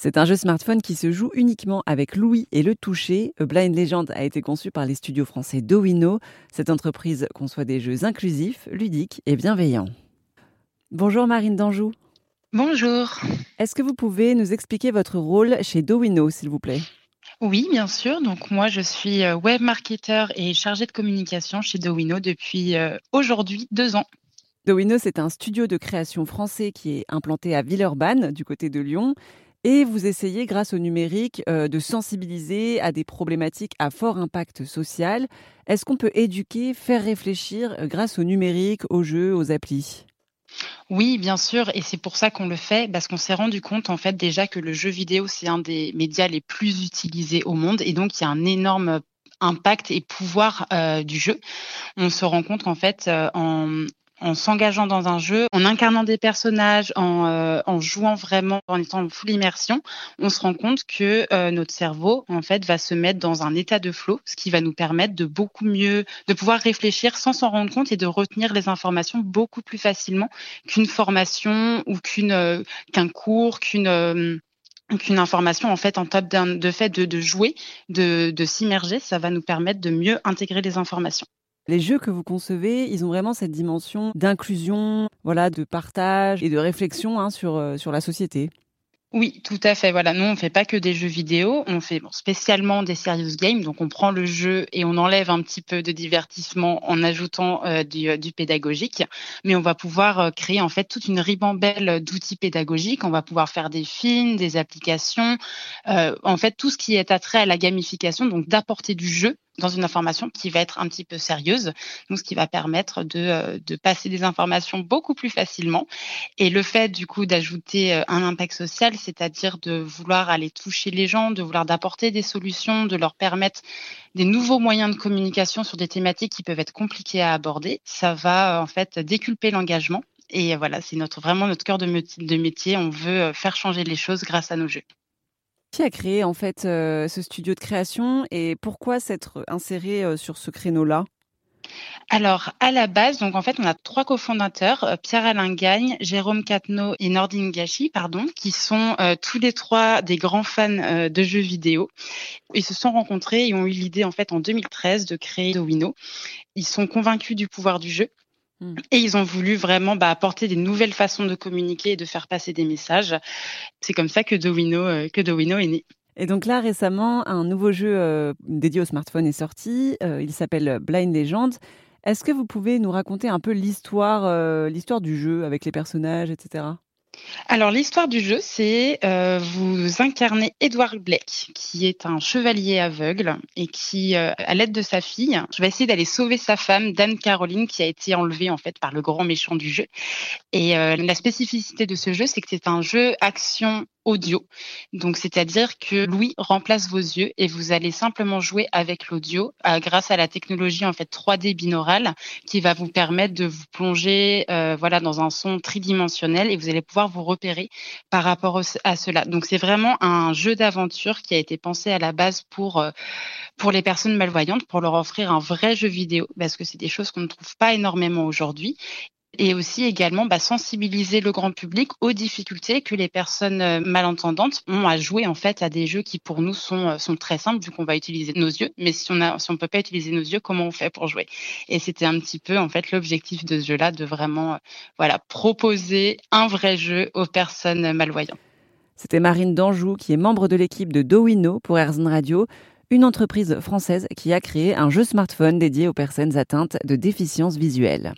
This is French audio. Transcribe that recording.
C'est un jeu smartphone qui se joue uniquement avec l'ouïe et le toucher. A Blind Legend a été conçu par les studios français Dowino. Cette entreprise conçoit des jeux inclusifs, ludiques et bienveillants. Bonjour Marine Danjou. Bonjour. Est-ce que vous pouvez nous expliquer votre rôle chez Dowino, s'il vous plaît? Oui, bien sûr. Donc moi, je suis euh, web marketer et chargée de communication chez Dowino depuis euh, aujourd'hui deux ans. Dowino, c'est un studio de création français qui est implanté à Villeurbanne, du côté de Lyon. Et vous essayez, grâce au numérique, euh, de sensibiliser à des problématiques à fort impact social. Est-ce qu'on peut éduquer, faire réfléchir grâce au numérique, aux jeux, aux applis? Oui, bien sûr, et c'est pour ça qu'on le fait, parce qu'on s'est rendu compte en fait déjà que le jeu vidéo, c'est un des médias les plus utilisés au monde, et donc il y a un énorme impact et pouvoir euh, du jeu. On se rend compte qu'en fait, euh, en, en s'engageant dans un jeu, en incarnant des personnages, en, euh, en, jouant vraiment, en étant en full immersion, on se rend compte que euh, notre cerveau, va se mettre dans un état de flow, ce qui va nous permettre de beaucoup mieux, de pouvoir réfléchir sans s'en rendre compte et de retenir les informations beaucoup plus facilement qu'une formation ou euh, qu'un cours, qu'une information en fait en top de fait de, jouer, de s'immerger, ça va nous permettre de mieux intégrer les informations. Les jeux que vous concevez, ils ont vraiment cette dimension d'inclusion, voilà, de partage et de réflexion hein, sur, euh, sur la société. Oui, tout à fait. Voilà, nous on fait pas que des jeux vidéo, on fait spécialement des serious games. Donc on prend le jeu et on enlève un petit peu de divertissement en ajoutant euh, du, euh, du, pédagogique. Mais on va pouvoir euh, créer en fait toute une ribambelle d'outils pédagogiques. On va pouvoir faire des films, des applications, en fait tout ce qui est attrait à la gamification, donc d'apporter du jeu dans une information qui va être un petit peu sérieuse, donc ce qui va permettre de, de passer des informations beaucoup plus facilement. Et le fait du coup d'ajouter un impact social, c'est-à-dire de vouloir aller toucher les gens, de vouloir d'apporter des solutions, de leur permettre des nouveaux moyens de communication sur des thématiques qui peuvent être compliquées à aborder. Ça va en fait déculper l'engagement. Et voilà, c'est notre vraiment notre cœur de métier. On veut euh, faire changer les choses grâce à nos jeux. Qui a créé en fait euh, ce studio de création et pourquoi s'être inséré euh, sur ce créneau-là? Alors, à la base, donc en fait, on a trois cofondateurs, euh, Pierre-Alain Gagne, Jérôme Catno et Nordine Gachi, pardon, qui sont tous les trois des grands fans de jeux vidéo. Ils se sont rencontrés et ont eu l'idée, en fait, en 2013 de créer Dowino. Ils sont convaincus du pouvoir du jeu. Hmm. Et ils ont voulu vraiment bah, apporter des nouvelles façons de communiquer et de faire passer des messages. C'est comme ça que Dowino, que Dowino est né. Et donc là, récemment, un nouveau jeu euh, dédié au smartphone est sorti. Euh, il s'appelle Blind Legend. Est-ce que vous pouvez nous raconter un peu l'histoire, euh, l'histoire du jeu avec les personnages, etc. Alors l'histoire du jeu, c'est vous incarnez Edward Blake, qui est un chevalier aveugle et qui, à l'aide de sa fille, va essayer d'aller sauver sa femme, Dame Caroline, qui a été enlevée en fait par le grand méchant du jeu. Et la spécificité de ce jeu, c'est que c'est un jeu action audio. Donc, c'est-à-dire que Louis remplace vos yeux et vous allez simplement jouer avec l'audio euh, grâce à la technologie en fait 3D binaural qui va vous permettre de vous plonger euh, voilà dans un son tridimensionnel et vous allez pouvoir vous repérer par rapport à cela. Donc, c'est vraiment un jeu d'aventure qui a été pensé à la base pour euh, pour les personnes malvoyantes pour leur offrir un vrai jeu vidéo parce que c'est des choses qu'on ne trouve pas énormément aujourd'hui et aussi également bah, sensibiliser le grand public aux difficultés que les personnes euh, malentendantes ont à jouer en fait à des jeux qui pour nous sont, euh, sont très simples vu qu'on va utiliser nos yeux. Mais si on a, si on peut pas utiliser nos yeux, comment on fait pour jouer? Et c'était un petit peu en fait l'objectif de ce jeu-là, de vraiment euh, voilà proposer un vrai jeu aux personnes malvoyantes. C'était Marine Danjou qui est membre de l'équipe de Dowino pour Airzone Radio une entreprise française qui a créé un jeu smartphone dédié aux personnes atteintes de déficience visuelle.